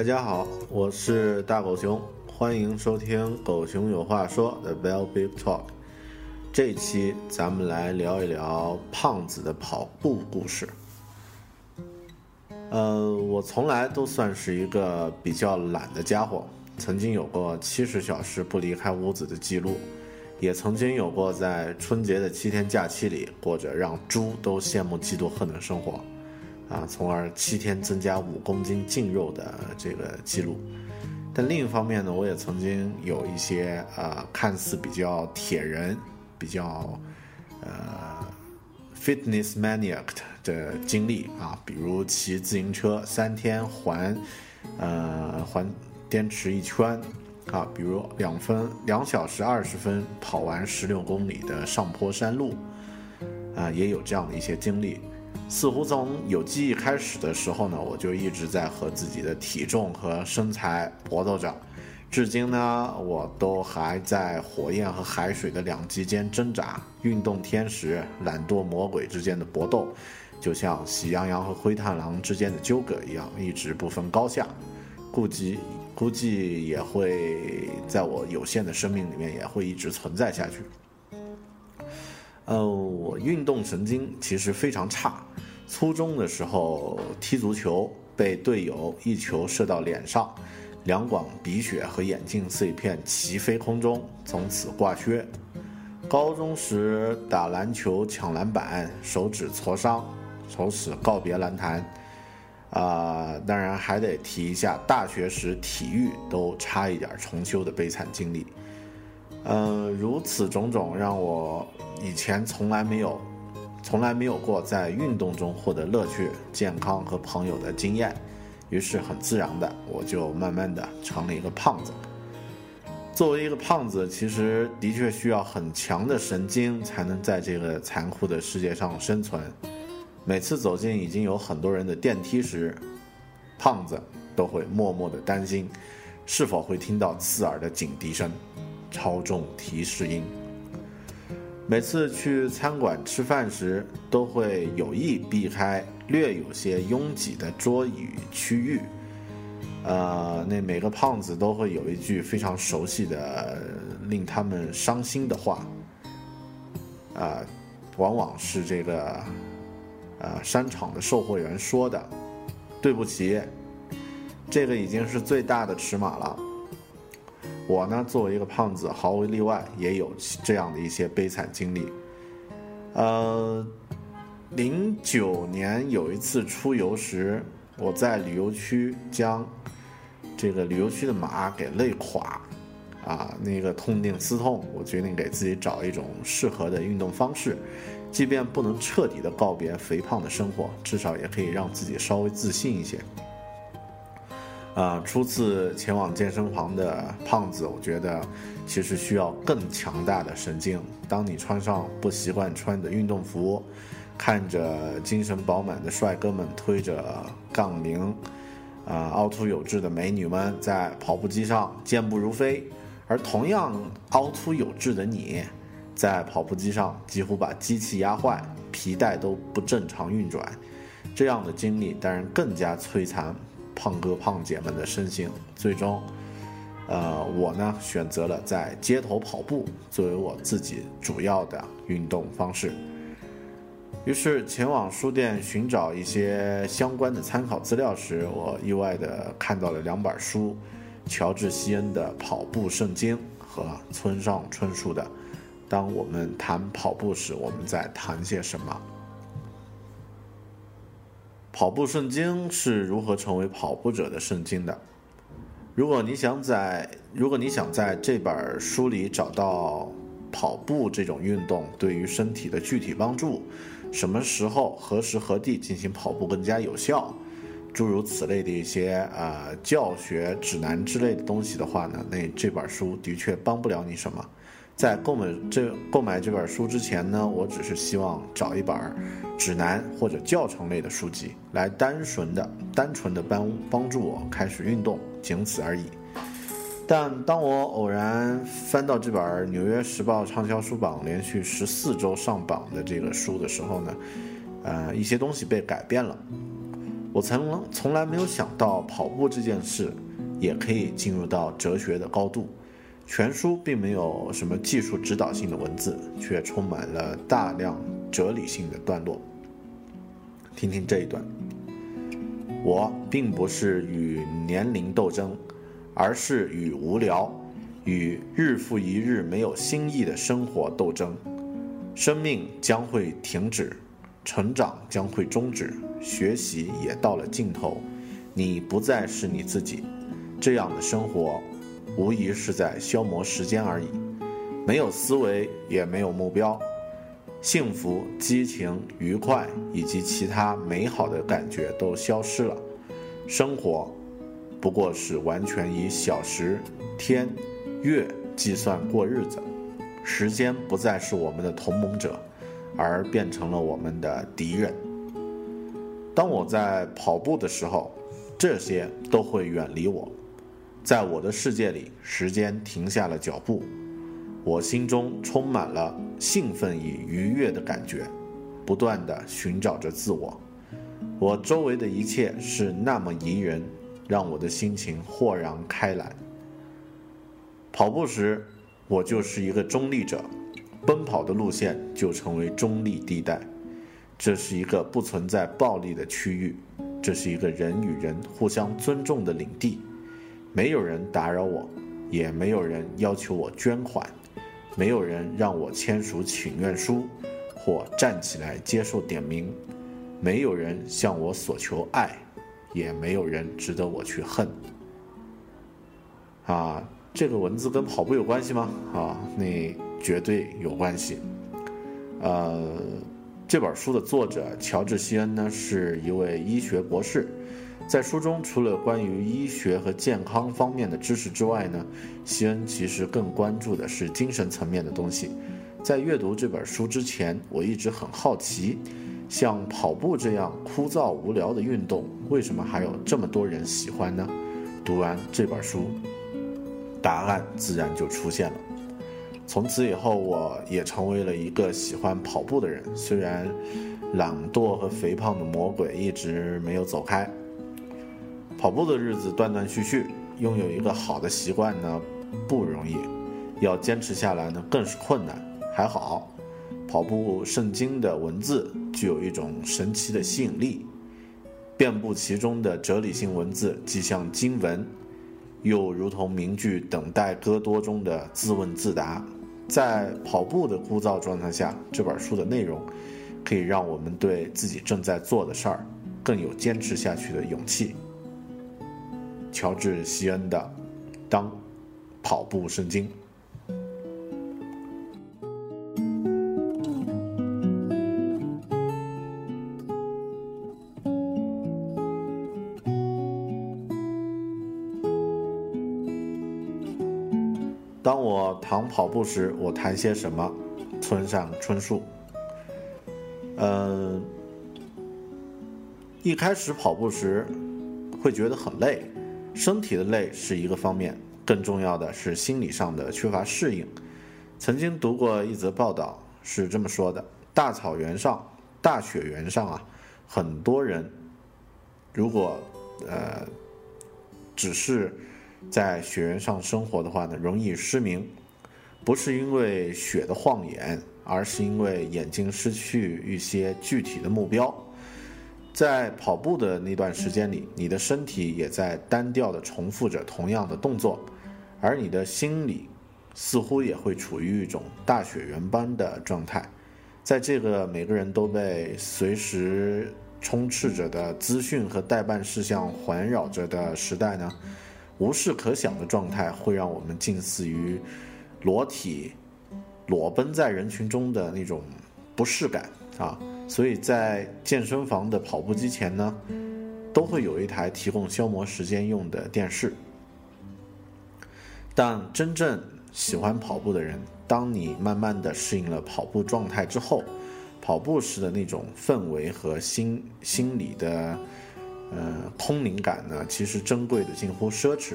大家好，我是大狗熊，欢迎收听《狗熊有话说》的 Bell Big Talk。这期咱们来聊一聊胖子的跑步故事。呃，我从来都算是一个比较懒的家伙，曾经有过七十小时不离开屋子的记录，也曾经有过在春节的七天假期里过着让猪都羡慕嫉妒恨的生活。啊，从而七天增加五公斤净肉的这个记录。但另一方面呢，我也曾经有一些呃看似比较铁人、比较呃 fitness maniac 的经历啊，比如骑自行车三天环呃环滇池一圈啊，比如两分两小时二十分跑完十六公里的上坡山路啊，也有这样的一些经历。似乎从有记忆开始的时候呢，我就一直在和自己的体重和身材搏斗着，至今呢，我都还在火焰和海水的两极间挣扎。运动天使、懒惰魔鬼之间的搏斗，就像喜羊羊和灰太狼之间的纠葛一样，一直不分高下。估计估计也会在我有限的生命里面也会一直存在下去。呃，我运动神经其实非常差。初中的时候踢足球，被队友一球射到脸上，两管鼻血和眼镜碎片齐飞空中，从此挂靴。高中时打篮球抢篮板，手指挫伤，从此告别篮坛。啊，当然还得提一下大学时体育都差一点重修的悲惨经历。嗯，如此种种让我以前从来没有、从来没有过在运动中获得乐趣、健康和朋友的经验，于是很自然的，我就慢慢的成了一个胖子。作为一个胖子，其实的确需要很强的神经才能在这个残酷的世界上生存。每次走进已经有很多人的电梯时，胖子都会默默的担心，是否会听到刺耳的警笛声。超重提示音。每次去餐馆吃饭时，都会有意避开略有些拥挤的桌椅区域。呃，那每个胖子都会有一句非常熟悉的、令他们伤心的话。啊，往往是这个，呃，商场的售货员说的：“对不起，这个已经是最大的尺码了。”我呢，作为一个胖子，毫无例外，也有这样的一些悲惨经历。呃，零九年有一次出游时，我在旅游区将这个旅游区的马给累垮，啊，那个痛定思痛，我决定给自己找一种适合的运动方式，即便不能彻底的告别肥胖的生活，至少也可以让自己稍微自信一些。啊，初次前往健身房的胖子，我觉得其实需要更强大的神经。当你穿上不习惯穿的运动服，看着精神饱满的帅哥们推着杠铃，啊，凹凸有致的美女们在跑步机上健步如飞，而同样凹凸有致的你，在跑步机上几乎把机器压坏，皮带都不正常运转，这样的经历当然更加摧残。胖哥胖姐们的身形，最终，呃，我呢选择了在街头跑步作为我自己主要的运动方式。于是前往书店寻找一些相关的参考资料时，我意外的看到了两本书：乔治·希恩的《跑步圣经》和村上春树的《当我们谈跑步时，我们在谈些什么》。跑步圣经是如何成为跑步者的圣经的？如果你想在如果你想在这本书里找到跑步这种运动对于身体的具体帮助，什么时候、何时何地进行跑步更加有效，诸如此类的一些呃教学指南之类的东西的话呢，那这本书的确帮不了你什么。在购买这购买这本书之前呢，我只是希望找一本指南或者教程类的书籍，来单纯的、单纯的帮帮助我开始运动，仅此而已。但当我偶然翻到这本《纽约时报》畅销书榜连续十四周上榜的这个书的时候呢，呃，一些东西被改变了。我曾从来没有想到跑步这件事也可以进入到哲学的高度。全书并没有什么技术指导性的文字，却充满了大量哲理性的段落。听听这一段：我并不是与年龄斗争，而是与无聊、与日复一日没有新意的生活斗争。生命将会停止，成长将会终止，学习也到了尽头。你不再是你自己，这样的生活。无疑是在消磨时间而已，没有思维，也没有目标，幸福、激情、愉快以及其他美好的感觉都消失了。生活不过是完全以小时、天、月计算过日子，时间不再是我们的同盟者，而变成了我们的敌人。当我在跑步的时候，这些都会远离我。在我的世界里，时间停下了脚步，我心中充满了兴奋与愉悦的感觉，不断地寻找着自我。我周围的一切是那么宜人，让我的心情豁然开朗。跑步时，我就是一个中立者，奔跑的路线就成为中立地带。这是一个不存在暴力的区域，这是一个人与人互相尊重的领地。没有人打扰我，也没有人要求我捐款，没有人让我签署请愿书，或站起来接受点名，没有人向我索求爱，也没有人值得我去恨。啊，这个文字跟跑步有关系吗？啊，那绝对有关系。呃，这本书的作者乔治·希恩呢，是一位医学博士。在书中，除了关于医学和健康方面的知识之外呢，希恩其实更关注的是精神层面的东西。在阅读这本书之前，我一直很好奇，像跑步这样枯燥无聊的运动，为什么还有这么多人喜欢呢？读完这本书，答案自然就出现了。从此以后，我也成为了一个喜欢跑步的人。虽然懒惰和肥胖的魔鬼一直没有走开。跑步的日子断断续续，拥有一个好的习惯呢不容易，要坚持下来呢更是困难。还好，跑步圣经的文字具有一种神奇的吸引力，遍布其中的哲理性文字既像经文，又如同名句《等待戈多》中的自问自答。在跑步的枯燥状态下，这本书的内容可以让我们对自己正在做的事儿更有坚持下去的勇气。乔治·希恩的《当跑步圣经》。当我谈跑步时，我谈些什么？村上春树。嗯，一开始跑步时会觉得很累，身体的累是一个方面，更重要的是心理上的缺乏适应。曾经读过一则报道，是这么说的：大草原上、大雪原上啊，很多人如果呃只是。在雪原上生活的话呢，容易失明，不是因为雪的晃眼，而是因为眼睛失去一些具体的目标。在跑步的那段时间里，你的身体也在单调地重复着同样的动作，而你的心理似乎也会处于一种大雪原般的状态。在这个每个人都被随时充斥着的资讯和代办事项环绕着的时代呢？无事可想的状态会让我们近似于裸体裸奔在人群中的那种不适感啊！所以在健身房的跑步机前呢，都会有一台提供消磨时间用的电视。但真正喜欢跑步的人，当你慢慢的适应了跑步状态之后，跑步时的那种氛围和心心理的。呃，空灵感呢，其实珍贵的近乎奢侈。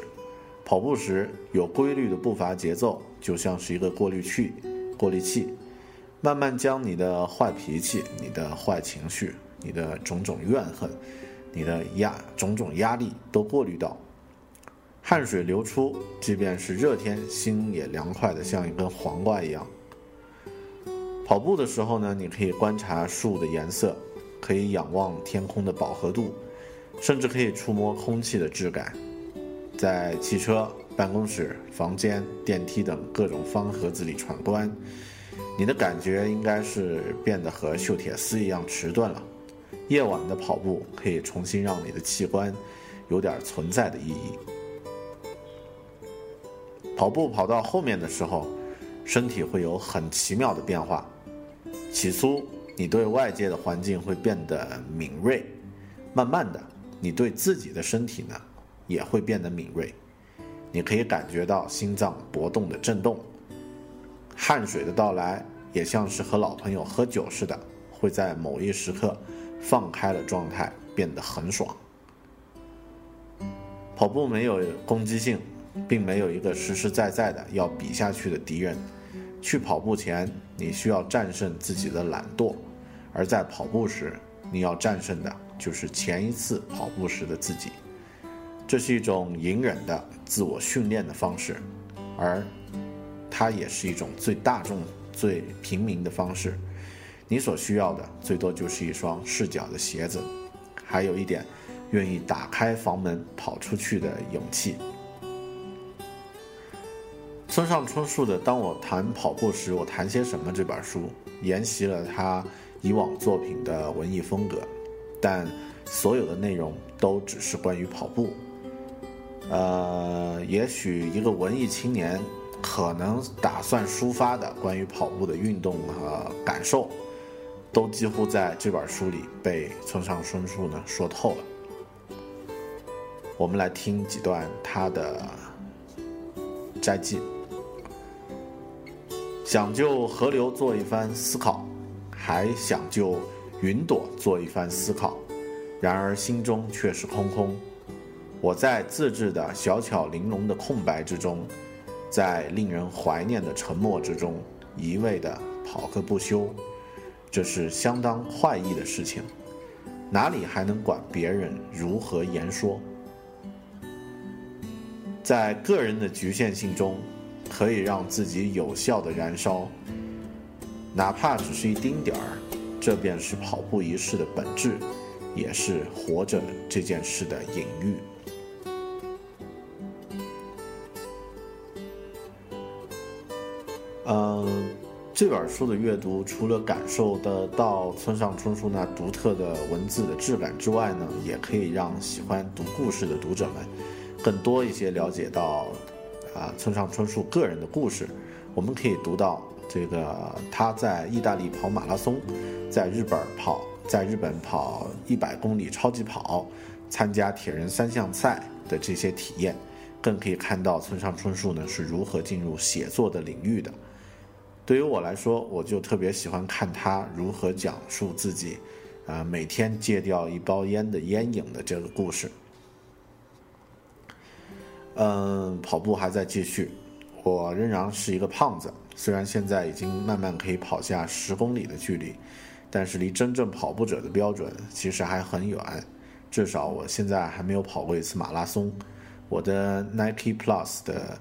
跑步时有规律的步伐节奏，就像是一个过滤器，过滤器，慢慢将你的坏脾气、你的坏情绪、你的种种怨恨、你的压种种压力都过滤到。汗水流出，即便是热天，心也凉快的像一根黄瓜一样。跑步的时候呢，你可以观察树的颜色，可以仰望天空的饱和度。甚至可以触摸空气的质感，在汽车、办公室、房间、电梯等各种方盒子里闯关，你的感觉应该是变得和锈铁丝一样迟钝了。夜晚的跑步可以重新让你的器官有点存在的意义。跑步跑到后面的时候，身体会有很奇妙的变化。起初，你对外界的环境会变得敏锐，慢慢的。你对自己的身体呢，也会变得敏锐，你可以感觉到心脏搏动的震动，汗水的到来也像是和老朋友喝酒似的，会在某一时刻放开了状态，变得很爽。跑步没有攻击性，并没有一个实实在在的要比下去的敌人。去跑步前，你需要战胜自己的懒惰，而在跑步时，你要战胜的。就是前一次跑步时的自己，这是一种隐忍的自我训练的方式，而它也是一种最大众、最平民的方式。你所需要的最多就是一双赤脚的鞋子，还有一点愿意打开房门跑出去的勇气。村上春树的《当我谈跑步时，我谈些什么》这本书，沿袭了他以往作品的文艺风格。但所有的内容都只是关于跑步。呃，也许一个文艺青年可能打算抒发的关于跑步的运动和感受，都几乎在这本书里被村上春树呢说透了。我们来听几段他的摘记：想就河流做一番思考，还想就。云朵做一番思考，然而心中却是空空。我在自制的小巧玲珑的空白之中，在令人怀念的沉默之中，一味的跑个不休。这是相当坏意的事情，哪里还能管别人如何言说？在个人的局限性中，可以让自己有效的燃烧，哪怕只是一丁点儿。这便是跑步仪式的本质，也是活着这件事的隐喻。嗯，这本书的阅读，除了感受得到村上春树那独特的文字的质感之外呢，也可以让喜欢读故事的读者们更多一些了解到啊村上春树个人的故事。我们可以读到这个他在意大利跑马拉松，在日本跑，在日本跑一百公里超级跑，参加铁人三项赛的这些体验。更可以看到村上春树呢是如何进入写作的领域的。对于我来说，我就特别喜欢看他如何讲述自己，啊，每天戒掉一包烟的烟瘾的这个故事。嗯，跑步还在继续，我仍然是一个胖子，虽然现在已经慢慢可以跑下十公里的距离，但是离真正跑步者的标准其实还很远，至少我现在还没有跑过一次马拉松。我的 Nike Plus 的，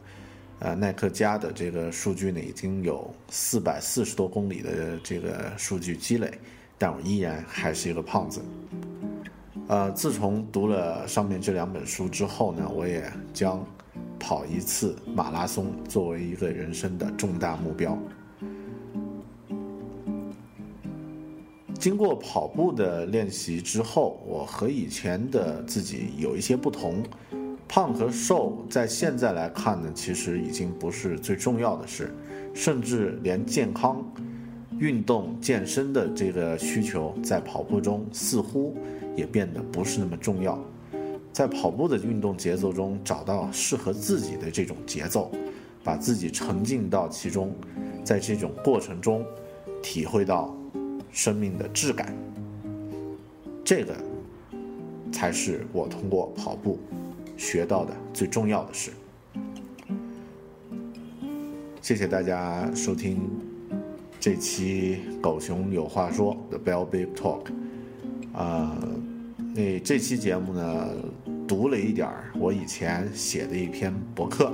呃，耐克家的这个数据呢，已经有四百四十多公里的这个数据积累，但我依然还是一个胖子。呃，自从读了上面这两本书之后呢，我也将跑一次马拉松作为一个人生的重大目标。经过跑步的练习之后，我和以前的自己有一些不同。胖和瘦在现在来看呢，其实已经不是最重要的事，甚至连健康、运动、健身的这个需求，在跑步中似乎也变得不是那么重要。在跑步的运动节奏中，找到适合自己的这种节奏，把自己沉浸到其中，在这种过程中，体会到生命的质感，这个才是我通过跑步。学到的最重要的事。谢谢大家收听这期《狗熊有话说》的 Bell Big Talk。啊，那这期节目呢，读了一点儿我以前写的一篇博客，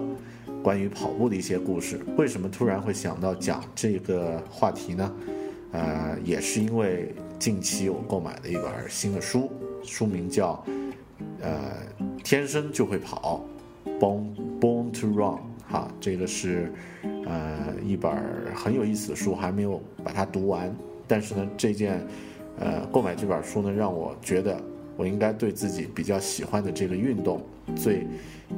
关于跑步的一些故事。为什么突然会想到讲这个话题呢？呃，也是因为近期我购买了一本新的书，书名叫。呃，天生就会跑，born born to run，哈，这个是呃一本很有意思的书，还没有把它读完。但是呢，这件呃购买这本书呢，让我觉得我应该对自己比较喜欢的这个运动，最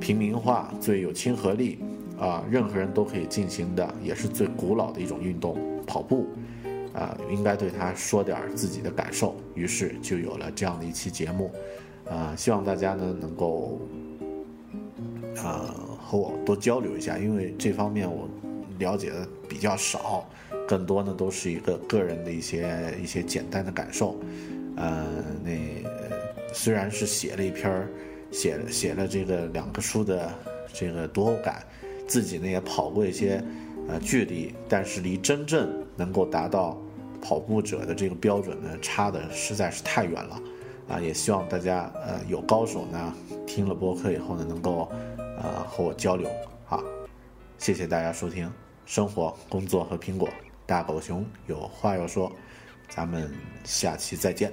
平民化、最有亲和力啊，任何人都可以进行的，也是最古老的一种运动——跑步啊，应该对他说点自己的感受。于是就有了这样的一期节目。啊，希望大家呢能够，啊和我多交流一下，因为这方面我了解的比较少，更多呢都是一个个人的一些一些简单的感受。呃，那虽然是写了一篇写写了这个两个书的这个读后感，自己呢也跑过一些呃距离，但是离真正能够达到跑步者的这个标准呢，差的实在是太远了。啊，也希望大家呃有高手呢，听了播客以后呢，能够呃和我交流啊。谢谢大家收听《生活、工作和苹果》，大狗熊有话要说，咱们下期再见。